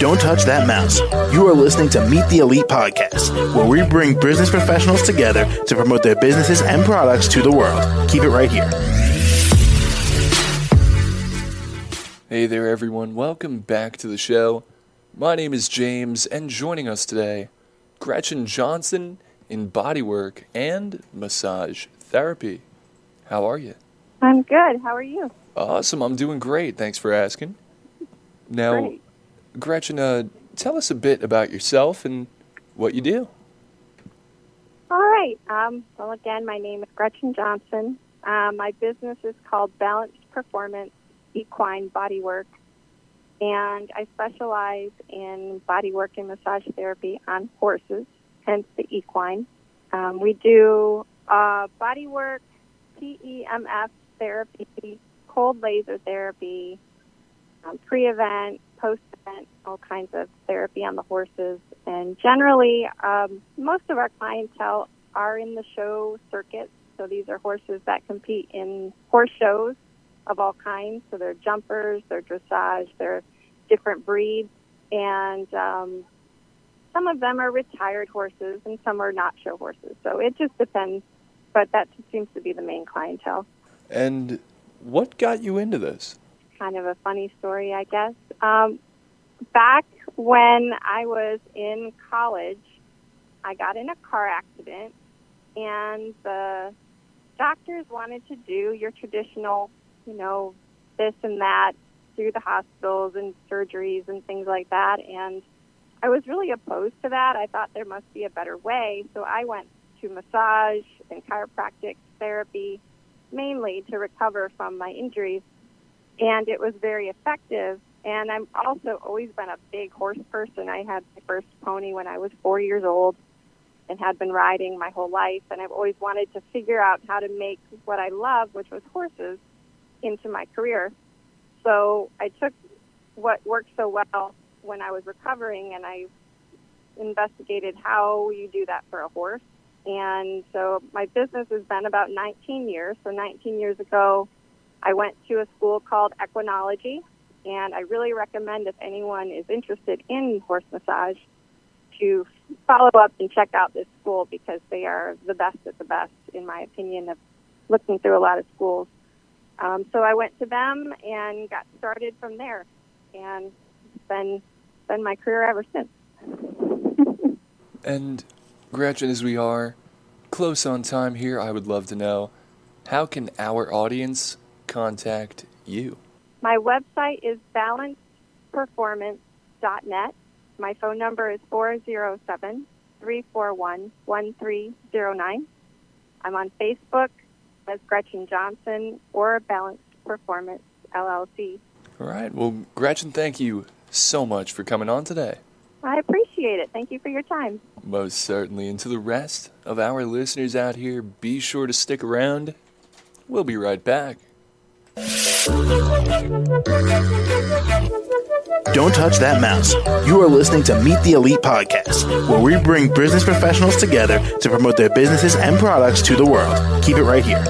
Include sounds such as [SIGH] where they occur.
Don't touch that mouse. You are listening to Meet the Elite Podcast, where we bring business professionals together to promote their businesses and products to the world. Keep it right here. Hey there, everyone. Welcome back to the show. My name is James, and joining us today, Gretchen Johnson in bodywork and massage therapy. How are you? I'm good. How are you? Awesome. I'm doing great. Thanks for asking. Now, Great. Gretchen, uh, tell us a bit about yourself and what you do. All right. Um, well, again, my name is Gretchen Johnson. Um, my business is called Balanced Performance Equine Bodywork, and I specialize in bodywork and massage therapy on horses, hence the equine. Um, we do uh, bodywork, PEMF therapy, cold laser therapy, um, pre-event, post-event, all kinds of therapy on the horses. And generally, um, most of our clientele are in the show circuit. So these are horses that compete in horse shows of all kinds. So they're jumpers, they're dressage, they're different breeds, and um, some of them are retired horses, and some are not show horses. So it just depends. But that seems to be the main clientele. And what got you into this? kind of a funny story, I guess. Um, back when I was in college, I got in a car accident, and the doctors wanted to do your traditional, you know, this and that through the hospitals and surgeries and things like that. And I was really opposed to that. I thought there must be a better way. So I went to massage and chiropractic therapy mainly to recover from my injuries and it was very effective. And I'm also always been a big horse person. I had my first pony when I was four years old and had been riding my whole life. And I've always wanted to figure out how to make what I love, which was horses, into my career. So I took what worked so well when I was recovering and I investigated how you do that for a horse. And so my business has been about 19 years. So 19 years ago, I went to a school called Equinology, and I really recommend if anyone is interested in horse massage to follow up and check out this school because they are the best at the best, in my opinion, of looking through a lot of schools. Um, so I went to them and got started from there, and it's been been my career ever since. [LAUGHS] And Gretchen, as we are close on time here, I would love to know how can our audience contact you? My website is balancedperformance.net. My phone number is 407 341 1309. I'm on Facebook as Gretchen Johnson or Balanced Performance LLC. All right. Well, Gretchen, thank you so much for coming on today. I appreciate it. Thank you for your time. Most certainly. And to the rest of our listeners out here, be sure to stick around. We'll be right back. Don't touch that mouse. You are listening to Meet the Elite Podcast, where we bring business professionals together to promote their businesses and products to the world. Keep it right here.